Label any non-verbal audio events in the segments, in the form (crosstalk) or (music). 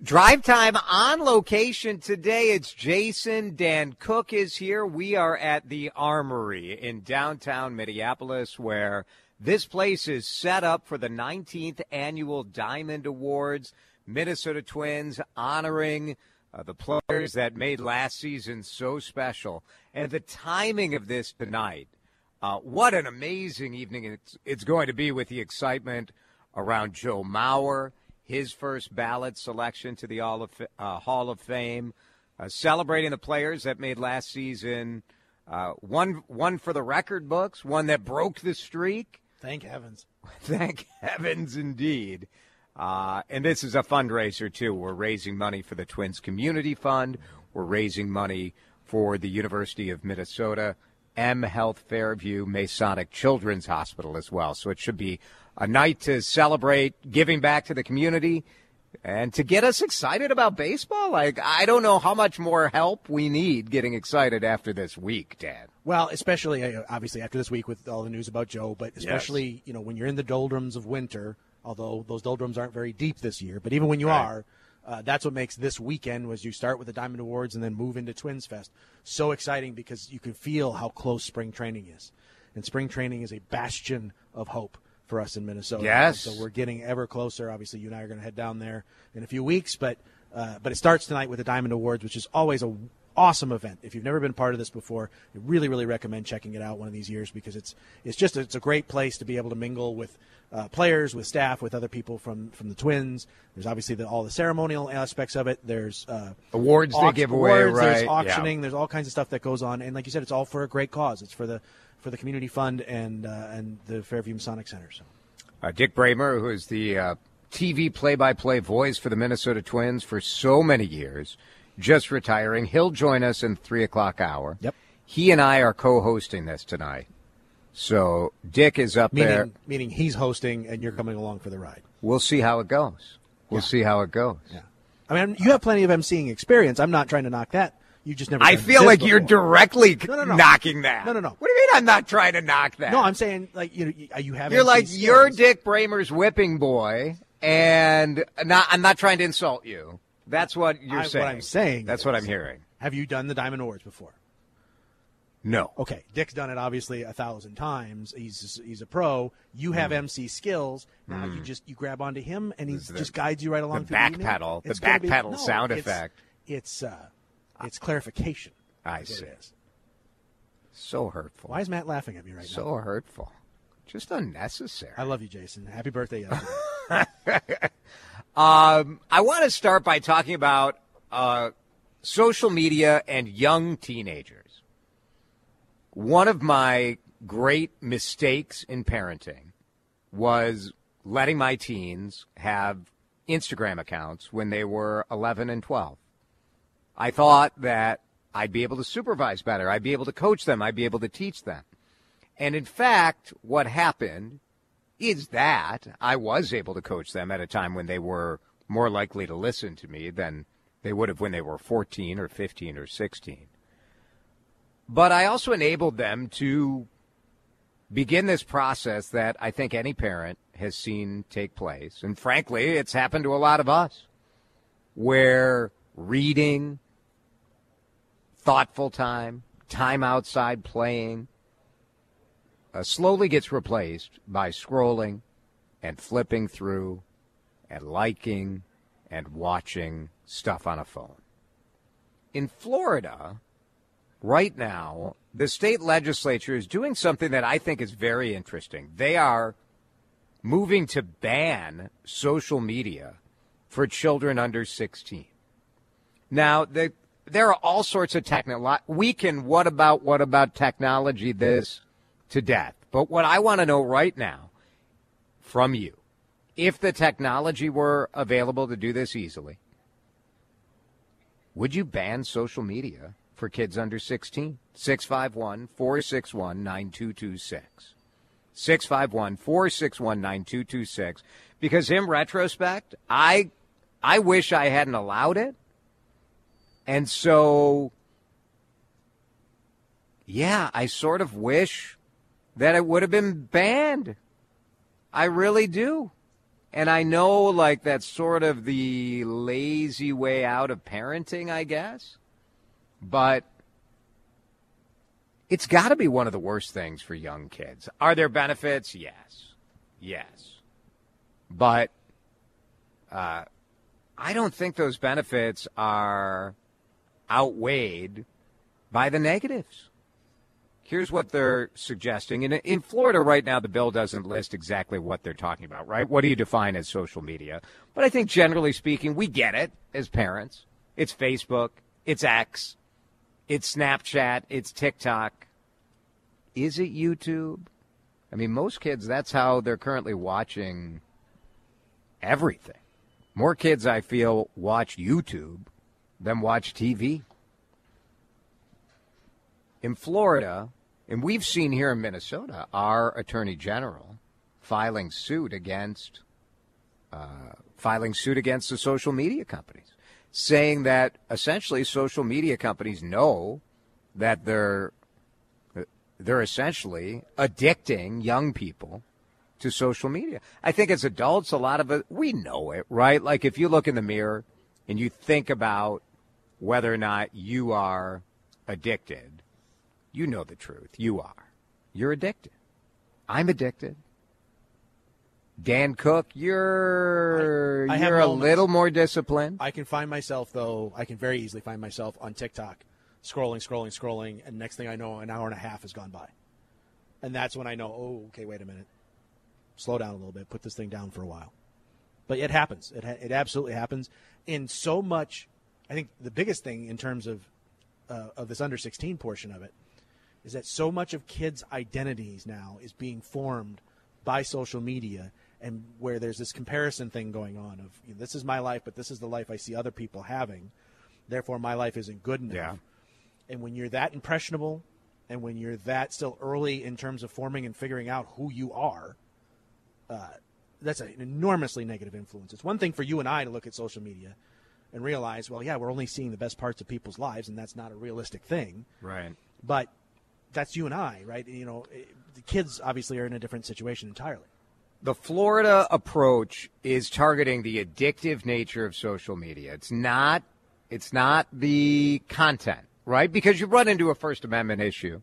Drive time on location today. It's Jason. Dan Cook is here. We are at the Armory in downtown Minneapolis, where this place is set up for the 19th annual Diamond Awards. Minnesota Twins honoring uh, the players that made last season so special. And the timing of this tonight, uh, what an amazing evening it's, it's going to be with the excitement around Joe Mauer his first ballot selection to the Hall of, uh, Hall of Fame, uh, celebrating the players that made last season uh, one one for the record books, one that broke the streak. Thank heavens. (laughs) Thank heavens indeed. Uh, and this is a fundraiser too. We're raising money for the Twins Community Fund. We're raising money for the University of Minnesota, M Health Fairview Masonic Children's Hospital as well. So it should be a night to celebrate giving back to the community and to get us excited about baseball. Like, I don't know how much more help we need getting excited after this week, Dad. Well, especially uh, obviously after this week with all the news about Joe, but especially, yes. you know, when you're in the doldrums of winter, although those doldrums aren't very deep this year, but even when you right. are, uh, that's what makes this weekend was you start with the Diamond Awards and then move into Twins Fest so exciting because you can feel how close spring training is. And spring training is a bastion of hope for us in Minnesota. Yes. so we're getting ever closer. Obviously, you and I are going to head down there in a few weeks, but uh, but it starts tonight with the Diamond Awards, which is always a awesome event. If you've never been part of this before, I really, really recommend checking it out one of these years because it's it's just a, it's a great place to be able to mingle with uh, players, with staff, with other people from from the Twins. There's obviously the, all the ceremonial aspects of it. There's uh, awards they give away, right? There's auctioning. Yeah. There's all kinds of stuff that goes on, and like you said, it's all for a great cause. It's for the for the community fund and uh, and the Fairview Masonic Center. So. Uh, Dick Bremer, who is the uh, TV play-by-play voice for the Minnesota Twins for so many years, just retiring. He'll join us in three o'clock hour. Yep. He and I are co-hosting this tonight. So Dick is up meaning, there. Meaning he's hosting and you're coming along for the ride. We'll see how it goes. We'll yeah. see how it goes. Yeah. I mean, you have plenty of emceeing experience. I'm not trying to knock that. You just never. I feel like before. you're directly no, no, no. knocking that. No, no, no. What do you mean? I'm not trying to knock that. No, I'm saying like you know are uh, you have. You're like skills. you're Dick Bremer's whipping boy, and not, I'm not trying to insult you. That's what you're I, saying. What I'm saying. That's what I'm hearing. Have you done the Diamond Awards before? No. Okay, Dick's done it obviously a thousand times. He's he's a pro. You have mm. MC skills. Now mm. you just you grab onto him and he the, just guides you right along. The back pedal, the back pedal no, sound it's, effect. It's uh, it's clarification. I see. So hurtful. Why is Matt laughing at me right so now? So hurtful. Just unnecessary. I love you, Jason. Happy birthday (laughs) (laughs) um, I want to start by talking about uh, social media and young teenagers. One of my great mistakes in parenting was letting my teens have Instagram accounts when they were 11 and 12. I thought that I'd be able to supervise better. I'd be able to coach them. I'd be able to teach them. And in fact, what happened is that I was able to coach them at a time when they were more likely to listen to me than they would have when they were 14 or 15 or 16. But I also enabled them to begin this process that I think any parent has seen take place. And frankly, it's happened to a lot of us where reading, thoughtful time, time outside playing, uh, slowly gets replaced by scrolling and flipping through and liking and watching stuff on a phone. In Florida, right now, the state legislature is doing something that I think is very interesting. They are moving to ban social media for children under 16. Now, the there are all sorts of technology. We can what about what about technology this to death. But what I want to know right now from you, if the technology were available to do this easily, Would you ban social media for kids under 16? 651 461 9226. 651 461 9226. Because in retrospect, I, I wish I hadn't allowed it. And so, yeah, I sort of wish that it would have been banned. I really do. And I know, like, that's sort of the lazy way out of parenting, I guess. But it's got to be one of the worst things for young kids. Are there benefits? Yes. Yes. But uh, I don't think those benefits are outweighed by the negatives. Here's what they're suggesting. In, in Florida right now, the bill doesn't list exactly what they're talking about, right? What do you define as social media? But I think generally speaking, we get it as parents. It's Facebook, it's X, it's Snapchat, it's TikTok. Is it YouTube? I mean, most kids, that's how they're currently watching everything. More kids, I feel, watch YouTube than watch TV. In Florida, and we've seen here in Minnesota, our attorney general filing suit against uh, filing suit against the social media companies, saying that essentially social media companies know that they're they're essentially addicting young people to social media. I think as adults, a lot of it we know it, right? Like if you look in the mirror and you think about whether or not you are addicted you know the truth. You are. You're addicted. I'm addicted. Dan Cook, you're I, I you're a little more disciplined. I can find myself though. I can very easily find myself on TikTok, scrolling, scrolling, scrolling, and next thing I know, an hour and a half has gone by, and that's when I know. Oh, okay, wait a minute. Slow down a little bit. Put this thing down for a while. But it happens. It it absolutely happens. In so much, I think the biggest thing in terms of uh, of this under sixteen portion of it is that so much of kids' identities now is being formed by social media and where there's this comparison thing going on of you know, this is my life but this is the life I see other people having. Therefore my life isn't good enough. Yeah. and when you're that impressionable and when you're that still early in terms of forming and figuring out who you are uh, that's an enormously negative influence. It's one thing for you and I to look at social media and realize well yeah we're only seeing the best parts of people's lives and that's not a realistic thing. Right. But that's you and I, right? You know, eh, the kids obviously are in a different situation entirely. The Florida approach is targeting the addictive nature of social media. It's not it's not the content, right? Because you run into a First Amendment issue.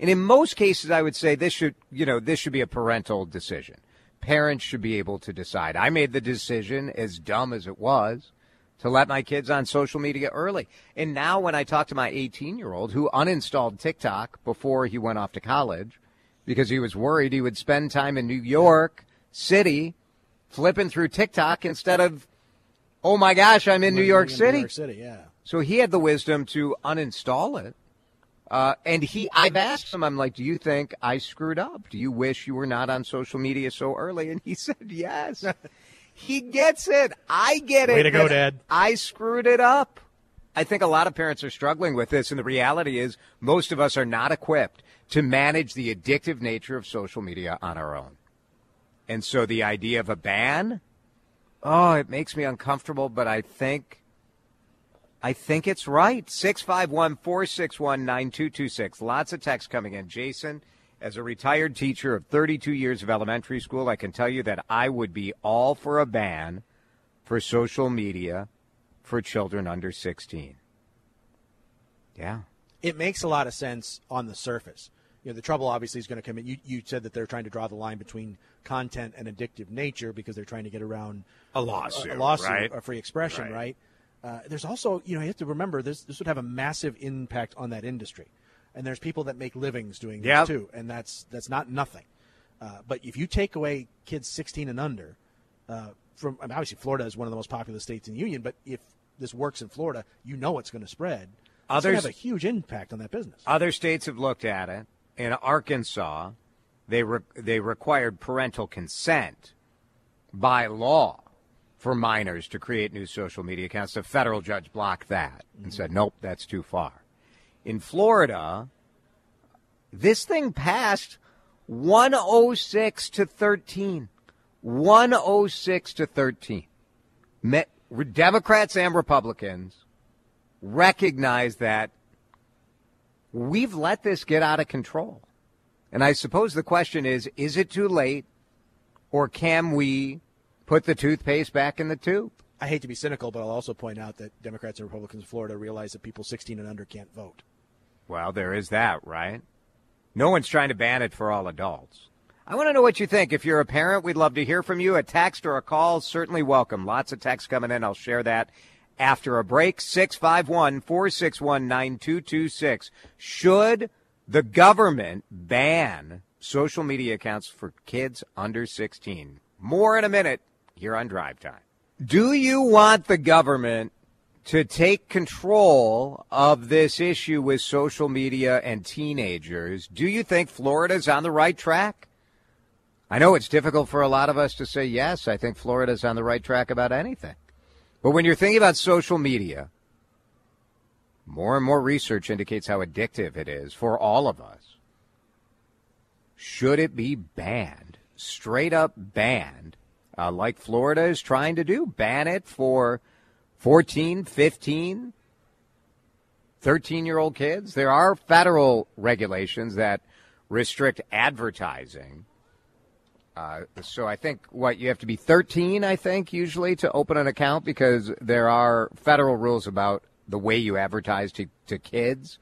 And in most cases I would say this should, you know, this should be a parental decision. Parents should be able to decide. I made the decision as dumb as it was to let my kids on social media early. And now when I talk to my 18 year old who uninstalled TikTok before he went off to college because he was worried he would spend time in New York City flipping through TikTok instead of, oh my gosh, I'm in New York in City. New York City, yeah. So he had the wisdom to uninstall it. Uh, and he, I've asked him, I'm like, do you think I screwed up? Do you wish you were not on social media so early? And he (laughs) said, yes. He gets it. I get it. Way to go, Dad. I screwed it up. I think a lot of parents are struggling with this, and the reality is most of us are not equipped to manage the addictive nature of social media on our own. And so the idea of a ban, oh, it makes me uncomfortable, but I think I think it's right. 651 461 9226. Lots of text coming in. Jason, as a retired teacher of 32 years of elementary school, I can tell you that I would be all for a ban for social media for children under 16. Yeah. It makes a lot of sense on the surface. You know, the trouble obviously is going to come in. You, you said that they're trying to draw the line between content and addictive nature because they're trying to get around a lawsuit, a, a lawsuit, right? a free expression, right? right? Uh, there's also, you know, you have to remember this. This would have a massive impact on that industry and there's people that make livings doing this yep. too, and that's that's not nothing. Uh, but if you take away kids 16 and under, uh, from I mean, obviously Florida is one of the most populous states in the union, but if this works in Florida, you know it's going to spread. Others have a huge impact on that business. Other states have looked at it. In Arkansas, they re- they required parental consent by law for minors to create new social media accounts. The federal judge blocked that and said, nope, that's too far. In Florida, this thing passed 106 to 13. 106 to 13. Me- Democrats and Republicans recognize that we've let this get out of control. And I suppose the question is is it too late or can we put the toothpaste back in the tube? I hate to be cynical, but I'll also point out that Democrats and Republicans in Florida realize that people 16 and under can't vote. Well, there is that, right? No one's trying to ban it for all adults. I want to know what you think. If you're a parent, we'd love to hear from you. A text or a call, certainly welcome. Lots of texts coming in. I'll share that after a break. 651 461 9226. Should the government ban social media accounts for kids under 16? More in a minute here on Drive Time. Do you want the government to take control of this issue with social media and teenagers? Do you think Florida's on the right track? I know it's difficult for a lot of us to say yes. I think Florida's on the right track about anything. But when you're thinking about social media, more and more research indicates how addictive it is for all of us. Should it be banned? Straight up banned, uh, like Florida is trying to do? Ban it for 14, 15, 13 year old kids? There are federal regulations that restrict advertising uh, so I think what you have to be 13, I think, usually to open an account because there are federal rules about the way you advertise to, to kids.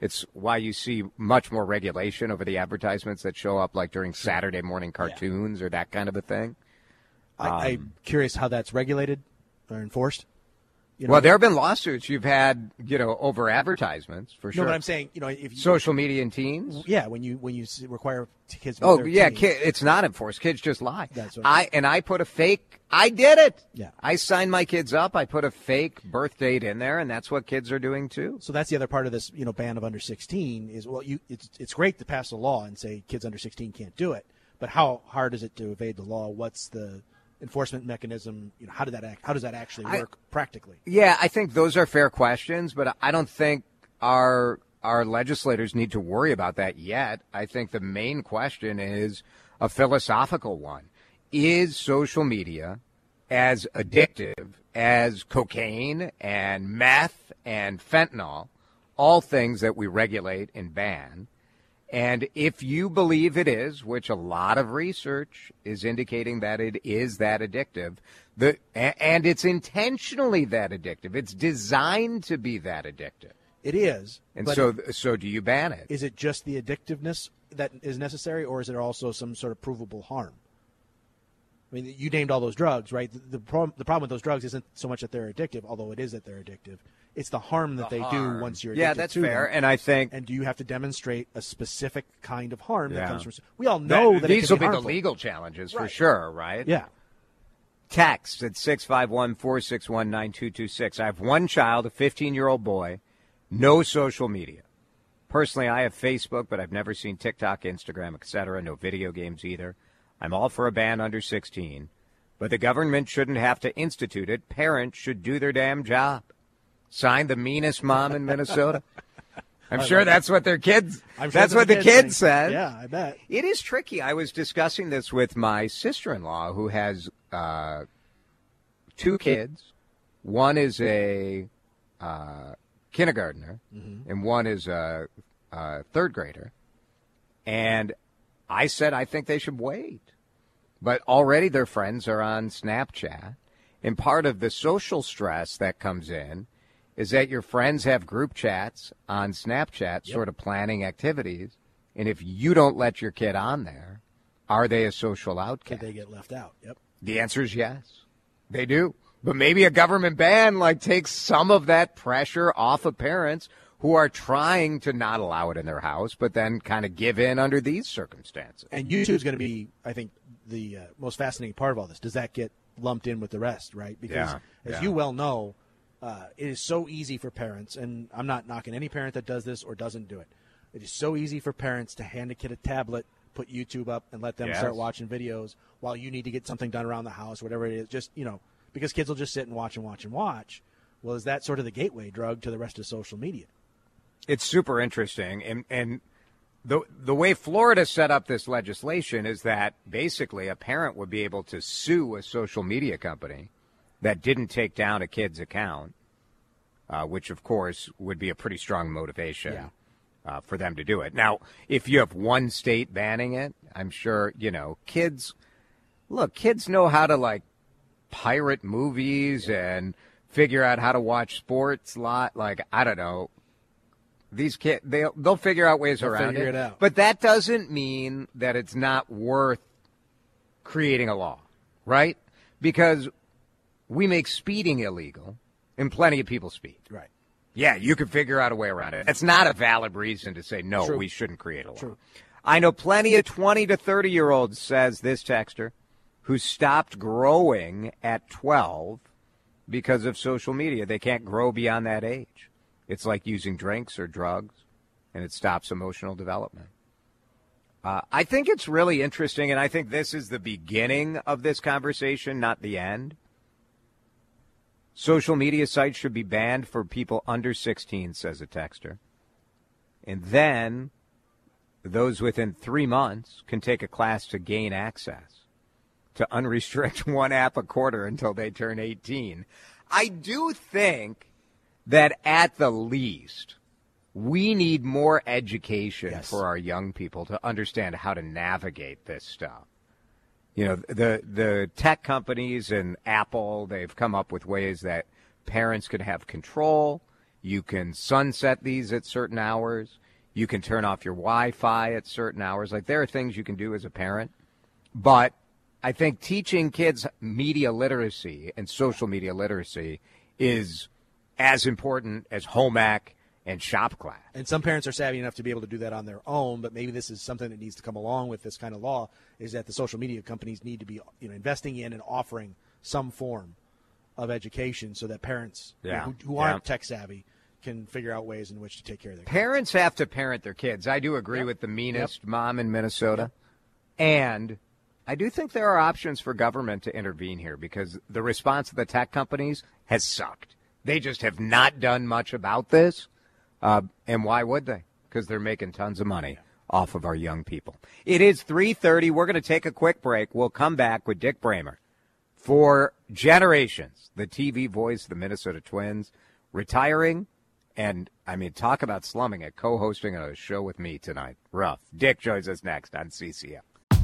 It's why you see much more regulation over the advertisements that show up like during Saturday morning cartoons yeah. or that kind of a thing. I, um, I'm curious how that's regulated or enforced. You know, well, there have been lawsuits you've had, you know, over advertisements for sure. No, but I'm saying, you know, if you, social media and teens. Yeah, when you when you require kids. Oh yeah, kid, it's not enforced. Kids just lie. That's what I and I put a fake. I did it. Yeah, I signed my kids up. I put a fake birth date in there, and that's what kids are doing too. So that's the other part of this, you know, ban of under 16 is well, you it's it's great to pass a law and say kids under 16 can't do it, but how hard is it to evade the law? What's the enforcement mechanism? You know, how did that act, how does that actually work I, practically? Yeah, I think those are fair questions, but I don't think our our legislators need to worry about that yet. I think the main question is a philosophical one: Is social media as addictive as cocaine and meth and fentanyl, all things that we regulate and ban? And if you believe it is, which a lot of research is indicating that it is that addictive, the, and it's intentionally that addictive, it's designed to be that addictive. It is. And so, so do you ban it? Is it just the addictiveness that is necessary, or is there also some sort of provable harm? I mean, you named all those drugs, right? The, the, problem, the problem with those drugs isn't so much that they're addictive, although it is that they're addictive it's the harm that the they harm. do once you're yeah that's fair them. and i think and do you have to demonstrate a specific kind of harm yeah. that comes from we all know that, that these will be, be the legal challenges right. for sure right yeah text at 651-461-9226 i have one child a 15 year old boy no social media personally i have facebook but i've never seen tiktok instagram etc no video games either i'm all for a ban under 16 but the government shouldn't have to institute it parents should do their damn job signed the meanest mom in Minnesota. I'm I sure that's what their kids. Sure that's what the kids, kids said. Yeah, I bet it is tricky. I was discussing this with my sister-in-law, who has uh, two kids. One is a uh, kindergartner, mm-hmm. and one is a, a third grader. And I said I think they should wait, but already their friends are on Snapchat, and part of the social stress that comes in is that your friends have group chats on Snapchat, yep. sort of planning activities, and if you don't let your kid on there, are they a social outcast? Could they get left out? Yep. The answer is yes, they do. But maybe a government ban like takes some of that pressure off of parents who are trying to not allow it in their house, but then kind of give in under these circumstances. And YouTube is going to be, I think, the uh, most fascinating part of all this. Does that get lumped in with the rest, right? Because yeah, as yeah. you well know, uh, it is so easy for parents, and I'm not knocking any parent that does this or doesn't do it. It is so easy for parents to hand a kid a tablet, put YouTube up, and let them yes. start watching videos while you need to get something done around the house, whatever it is. Just you know, because kids will just sit and watch and watch and watch. Well, is that sort of the gateway drug to the rest of social media? It's super interesting, and and the the way Florida set up this legislation is that basically a parent would be able to sue a social media company that didn't take down a kid's account, uh, which of course would be a pretty strong motivation. Yeah. Uh, for them to do it. Now, if you have one state banning it, I'm sure, you know, kids, look, kids know how to like pirate movies and figure out how to watch sports lot. Like, I don't know. These kids, they'll, they'll figure out ways They'll around it. it. But that doesn't mean that it's not worth creating a law, right? Because we make speeding illegal and plenty of people speed. Right. Yeah, you can figure out a way around it. It's not a valid reason to say no, True. we shouldn't create a law. True. I know plenty of 20 to 30 year olds, says this texter, who stopped growing at 12 because of social media. They can't grow beyond that age. It's like using drinks or drugs, and it stops emotional development. Uh, I think it's really interesting, and I think this is the beginning of this conversation, not the end. Social media sites should be banned for people under 16, says a texter. And then those within three months can take a class to gain access to unrestrict (laughs) one app a quarter until they turn 18. I do think that at the least, we need more education Yes. for our young people to understand how to navigate this stuff. You know, the the tech companies and Apple, they've come up with ways that parents can have control. You can sunset these at certain hours. You can turn off your Wi-Fi at certain hours. Like there are things you can do as a parent. But I think teaching kids media literacy and social media literacy is as important as home ec and shop class. And some parents are savvy enough to be able to do that on their own, but maybe this is something that needs to come along with this kind of law is that the social media companies need to be you know investing in and offering some form of education so that parents you know, who, who Yeah. aren't tech savvy can figure out ways in which to take care of their kids. Parents have to parent their kids. I do agree Yep. with the meanest mom in Minnesota. And I do think there are options for government to intervene here because the response of the tech companies has sucked. They just have not done much about this. Uh, and why would they? Because they're making tons of money off of our young people. It is 3:30. We're going to take a quick break. We'll come back with Dick Bremer for generations, the TV voice of the Minnesota Twins, retiring, and I mean, talk about slumming it, co-hosting a show with me tonight. Rough. Dick joins us next on CCM.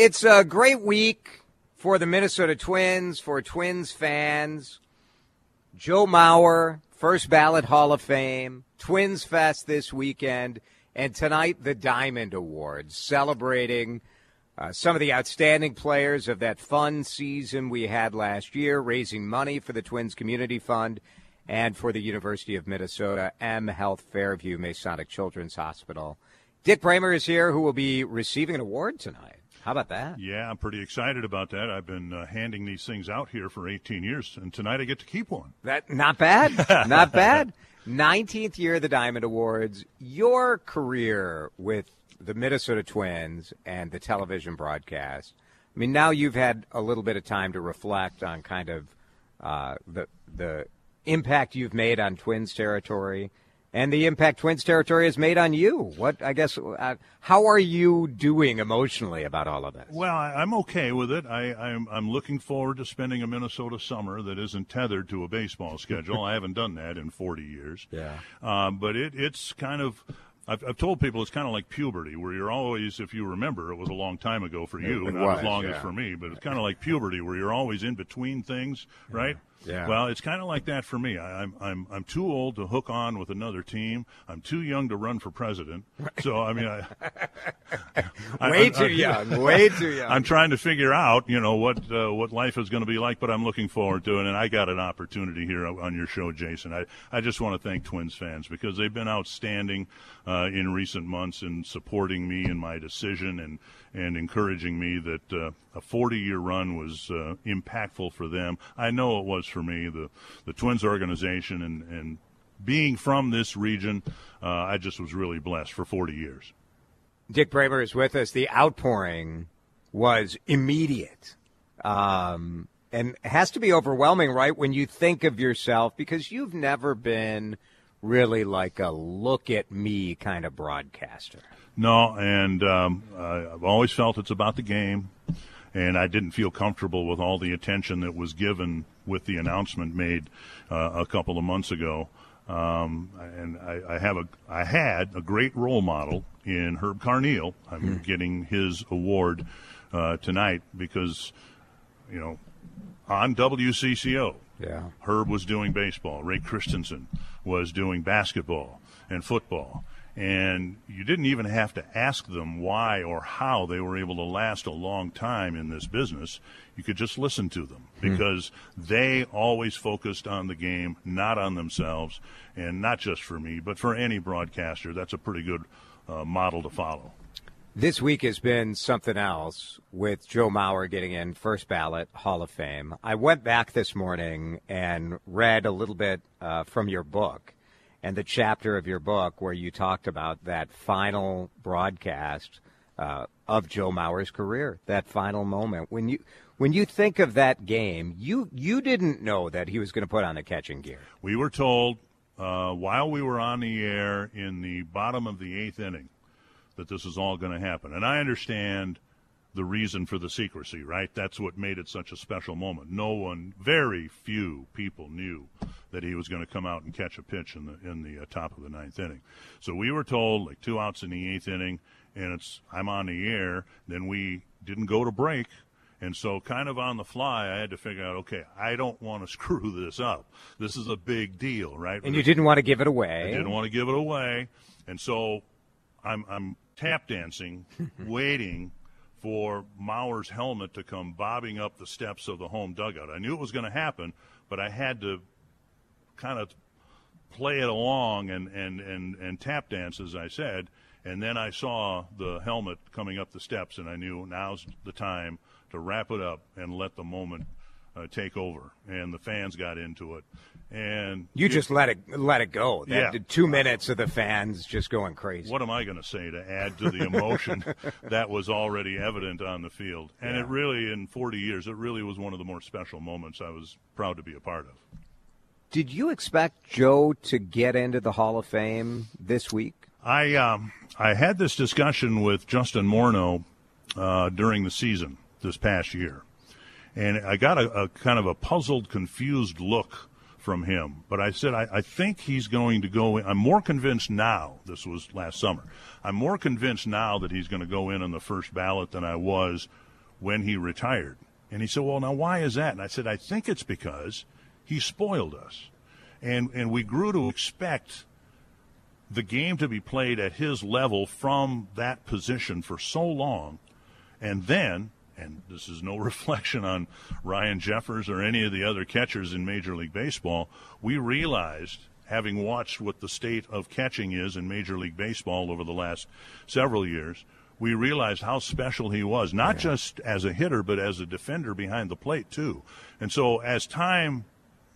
It's a great week for the Minnesota Twins, for Twins fans. Joe Mauer, first ballot Hall of Fame, Twins Fest this weekend, and tonight the Diamond Awards, celebrating uh, some of the outstanding players of that fun season we had last year, raising money for the Twins Community Fund and for the University of Minnesota M Health Fairview Masonic Children's Hospital. Dick Bremer is here, who will be receiving an award tonight. How about that? Yeah, I'm pretty excited about that. I've been uh, handing these things out here for 18 years, and tonight I get to keep one. That not bad, (laughs) not bad. Nineteenth year of the Diamond Awards. Your career with the Minnesota Twins and the television broadcast. I mean, now you've had a little bit of time to reflect on kind of uh, the the impact you've made on Twins territory and the impact Twins territory has made on you. What I guess, uh, how are you doing emotionally about all of this? Well, I, I'm okay with it. I, I'm, I'm looking forward to spending a Minnesota summer that isn't tethered to a baseball (laughs) schedule. I haven't done that in 40 years. Yeah. Um, but it, it's kind of. I've, I've told people it's kind of like puberty, where you're always, if you remember, it was a long time ago for you, It not was, as long yeah. as for me, but it's kind of like puberty, where you're always in between things, right? Yeah. Well, it's kind of like that for me. I, I'm I'm I'm too old to hook on with another team. I'm too young to run for president. So I mean, I, (laughs) I- Way I- too young. (laughs) Way too young. I'm trying to figure out, you know, what uh, what life is going to be like, but I'm looking forward to it. And I got an opportunity here on your show, Jason. I, I just want to thank Twins fans because they've been outstanding uh, in recent months in supporting me in my decision and and encouraging me that uh, a 40 year run was uh, impactful for them. I know it was for me. The the Twins organization and and being from this region, uh, I just was really blessed for 40 years. Dick Bremer is with us. The outpouring was immediate. Um, and it has to be overwhelming, right? When you think of yourself, because you've never been really like a look at me kind of broadcaster. No, and um, I've always felt it's about the game, and I didn't feel comfortable with all the attention that was given with the announcement made uh, a couple of months ago. Um, and I, I have a, I had a great role model in Herb Carneal. I'm getting his award uh, tonight because, you know, on WCCO, Yeah. Herb was doing baseball. Ray Christensen was doing basketball and football. And you didn't even have to ask them why or how they were able to last a long time in this business. You could just listen to them because they always focused on the game, not on themselves. And not just for me, but for any broadcaster. That's a pretty good uh, model to follow. This week has been something else with Joe Mauer getting in first ballot Hall of Fame. I went back this morning and read a little bit uh, from your book and the chapter of your book where you talked about that final broadcast uh, of Joe Mauer's career, that final moment. When you when you think of that game, you you didn't know that he was going to put on the catching gear. We were told uh, while we were on the air in the bottom of the eighth inning that this is all going to happen. And I understand the reason for the secrecy, right? That's what made it such a special moment. No one, very few people knew that he was going to come out and catch a pitch in the in the uh, top of the ninth inning. So we were told like two outs in the eighth inning, and it's I'm on the air. Then we didn't go to break. And so, kind of on the fly, I had to figure out, okay, I don't want to (laughs) screw this up. This is a big deal, right? And you didn't want to give it away. I didn't want to give it away, and so I'm I'm tap dancing, (laughs) waiting for Mauer's helmet to come bobbing up the steps of the home dugout. I knew it was going to happen, but I had to kind of play it along and, and, and, and tap dance, as I said. And then I saw the helmet coming up the steps, and I knew now's the time to wrap it up and let the moment uh, take over. And the fans got into it. And You just let it let it go. That Yeah. the two minutes of the fans just going crazy. what am I going to say to add to the emotion (laughs) that was already evident on the field? And it really, in 40 years, it really was one of the more special moments I was proud to be a part of. Did you expect Joe to get into the Hall of Fame this week? I um, I had this discussion with Justin Morneau uh, during the season this past year, and I got a, a kind of a puzzled, confused look from him. But I said I, I think he's going to go. In. I'm more convinced now. This was last summer. I'm more convinced now that he's going to go in on the first ballot than I was when he retired. And he said, "Well, now why is that?" And I said, "I think it's because he spoiled us, and and we grew to expect." the game to be played at his level from that position for so long. And then, and this is no (laughs) reflection on Ryan Jeffers or any of the other catchers in Major League Baseball, we realized, having watched what the state of catching is in Major League Baseball over the last several years, we realized how special he was, not just as a hitter, but as a defender behind the plate, too. And so as time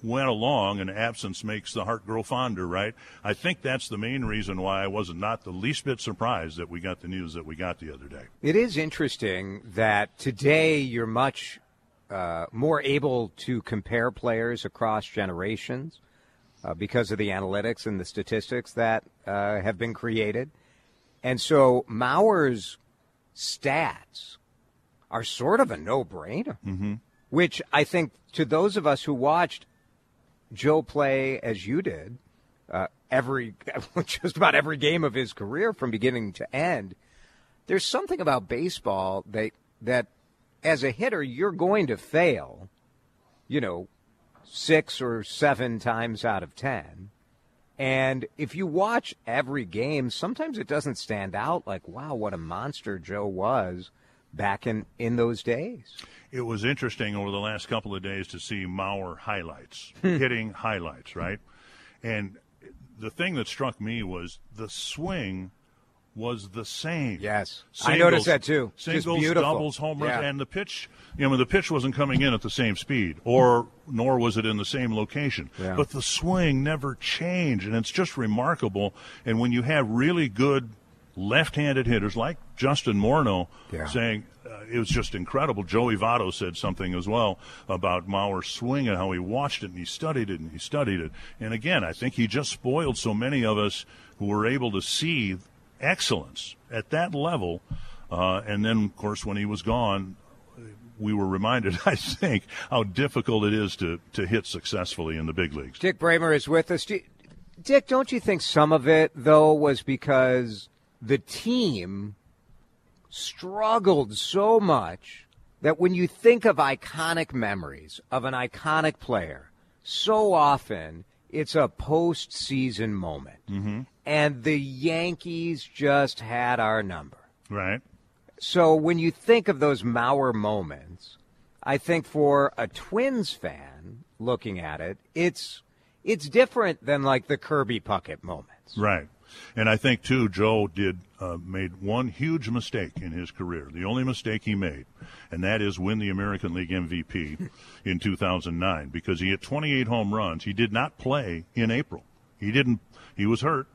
went along and absence makes the heart grow fonder, right? I think that's the main reason why I was not the least bit surprised that we got the news that we got the other day. It is interesting that today you're much uh, more able to compare players across generations uh, because of the analytics and the statistics that uh, have been created. And so Mauer's stats are sort of a no brainer, mm-hmm. which I think to those of us who watched Joe play as you did uh, every (laughs) just about every game of his career from beginning to end. There's something about baseball that that as a hitter you're going to fail, you know, six or seven times out of ten. And if you watch every game, sometimes it doesn't stand out like, wow, what a monster Joe was back in, in those days. It was interesting over the last couple of days to see Mauer highlights, (laughs) hitting highlights, right? And the thing that struck me was the swing was the same. Yes, I noticed that too. Singles, beautiful. doubles, home runs, Yeah. and the pitch. You know, the pitch wasn't coming in at the same speed, or nor was it in the same location. Yeah. But the swing never changed, and it's just remarkable. And when you have really good left-handed hitters like Justin Morneau Yeah. saying uh, it was just incredible. Joey Votto said something as well about Mauer's swing and how he watched it and he studied it and he studied it. And again, I think he just spoiled so many of us who were able to see excellence at that level. Uh, and then, of course, when he was gone, we were reminded, (laughs) I think, how difficult it is to, to hit successfully in the big leagues. Dick Bremer is with us. Dick, don't you think some of it, though, was because the team struggled so much that when you think of iconic memories of an iconic player, so often it's a postseason moment. Mm-hmm. And the Yankees just had our number. Right? So when you think of those Mauer moments, I think for a Twins fan looking at it, it's it's different than like the Kirby Puckett moments. Right. And I think too, Joe did uh, made one huge mistake in his career. The only mistake he made, and that is win the American League MVP (laughs) in 2009 because he hit 28 home runs. He did not play in April. He didn't. He was hurt.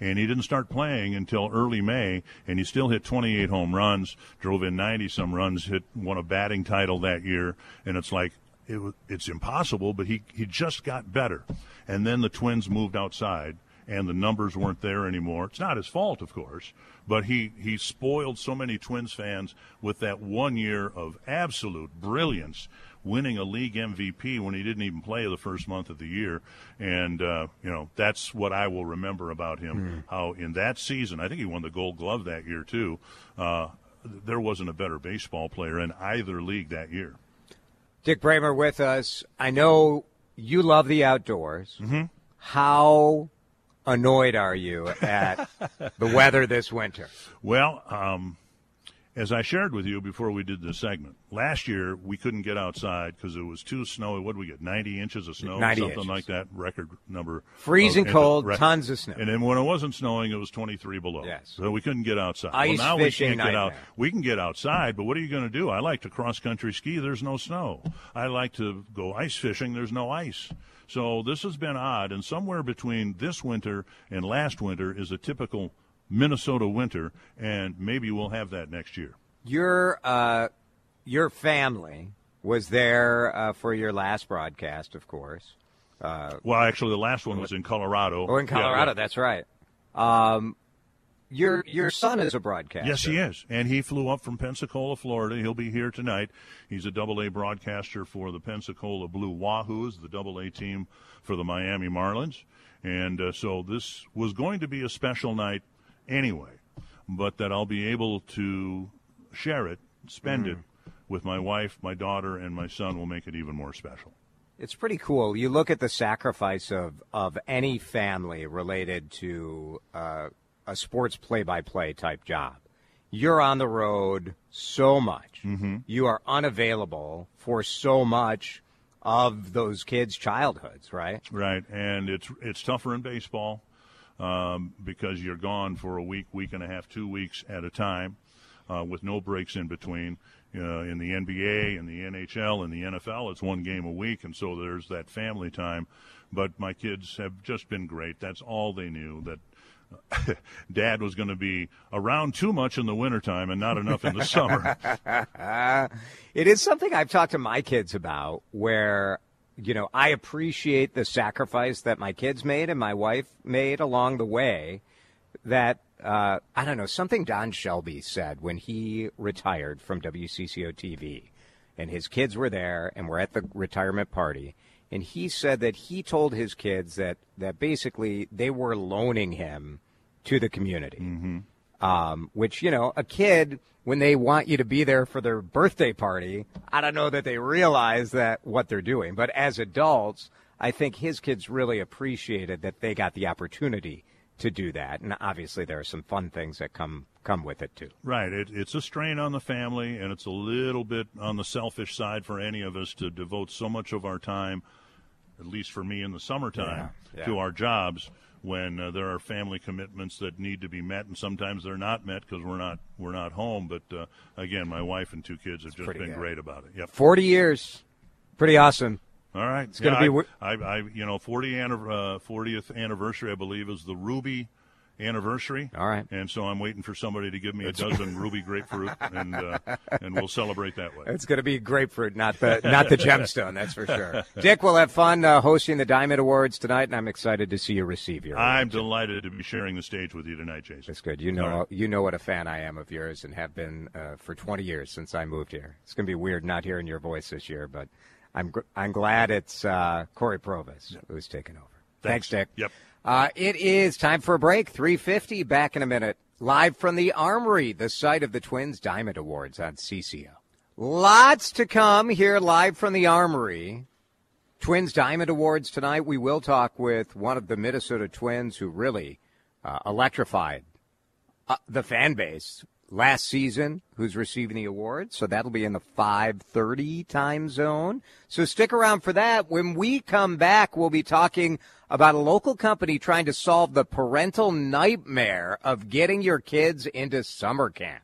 And he didn't start playing until early May, and he still hit 28 home runs, drove in 90 some runs, hit won a batting title that year, and it's like it, it's impossible, but he he just got better. And then the Twins moved outside, and the numbers weren't there anymore. It's not his fault, of course, but he, he spoiled so many Twins fans with that one year of absolute brilliance, winning a league MVP when he didn't even play the first month of the year. And, uh, you know, that's what I will remember about him. How in that season, I think he won the gold glove that year, too. Uh, there wasn't a better baseball player in either league that year. Dick Bremer with us. I know you love the outdoors. Mm-hmm. How annoyed are you at (laughs) the weather this winter? Well, um, as I shared with you before we did this segment, last year we couldn't get outside because it was too snowy. What did we get? 90 inches of snow? 90 something inches. like that. Record number. Freezing of- cold, tons of snow. And then when it wasn't snowing, it was 23 below. Yes. So we couldn't get outside. Ice well, now fishing we can't get out. We can get outside, but what are you going to do? I like to cross country ski. There's no snow. I like to go ice fishing. There's no ice. So this has been odd, and somewhere between this winter and last winter is a typical Minnesota winter, and maybe we'll have that next year. Your uh, your family was there uh, for your last broadcast, of course. Well, actually, the last one was in Colorado. Oh, in Yeah, Colorado, yeah. that's right. Um, your your son is a broadcaster. Yes, he is. And he flew up from Pensacola, Florida. He'll be here tonight. He's a double A broadcaster for the Pensacola Blue Wahoos, the double A team for the Miami Marlins. And uh, so this was going to be a special night anyway, but that I'll be able to share it, spend it with my wife, my daughter, and my son will make it even more special. It's pretty cool. You look at the sacrifice of, of any family related to uh, a sports play by play type job. You're on the road so much. Mm-hmm. You are unavailable for so much of those kids' childhoods, right? Right, and it's it's tougher in baseball um, because you're gone for a week, week and a half, two weeks at a time, uh, with no breaks in between. Uh, in the NBA, in the NHL, in the NFL, it's one game a week, and so there's that family time. But my kids have just been great. That's all they knew. That (laughs) Dad was going to be around too much in the wintertime and not enough in the summer. (laughs) It is something I've talked to my kids about where, you know, I appreciate the sacrifice that my kids made and my wife made along the way. That, uh, I don't know, something Don Shelby said when he retired from WCCO TV and his kids were there and were at the retirement party. And he said that he told his kids that, that basically they were loaning him to the community Um, which you know, a kid when they want you to be there for their birthday party, I don't know that they realize that what they're doing. But as adults, I think his kids really appreciated that they got the opportunity to do that. And obviously, there are some fun things that come come with it too. Right. It, it's a strain on the family, and it's a little bit on the selfish side for any of us to devote so much of our time, at least for me in the summertime, Yeah, yeah. to our jobs when uh, there are family commitments that need to be met, and sometimes they're not met because we're not we're not home. But uh, again, my wife and two kids have just been good. great about it. Yep. Forty years, pretty awesome. All right. It's gonna yeah, be I, I, I, you know, 40 anniv- uh, 40th anniversary, I believe, is the Ruby anniversary. All right. And so I'm waiting for somebody to give me a dozen (laughs) Ruby grapefruit, and uh, and we'll celebrate that way. It's going to be grapefruit, not the not the gemstone. That's for sure. (laughs) Dick, we'll have fun uh, hosting the Diamond Awards tonight, and I'm excited to see you receive your. I'm delighted to be sharing the stage with you tonight, Jason. That's good. You know, right. you know what a fan I am of yours, and have been uh, for 20 years since I moved here. It's going to be weird not hearing your voice this year, but I'm gr- I'm glad it's uh, Cory Provus who's taken over. Thanks, Dick. Yep. Uh, it is time for a break. 350. Back in a minute. Live from the Armory, the site of the Twins Diamond Awards on CCO. Lots to come here live from the Armory. Twins Diamond Awards tonight. We will talk with one of the Minnesota Twins who really uh, electrified uh, the fan base last season who's receiving the award. So that'll be in the 5:30 time zone. So stick around for that. When we come back, we'll be talking about a local company trying to solve the parental nightmare of getting your kids into summer camp.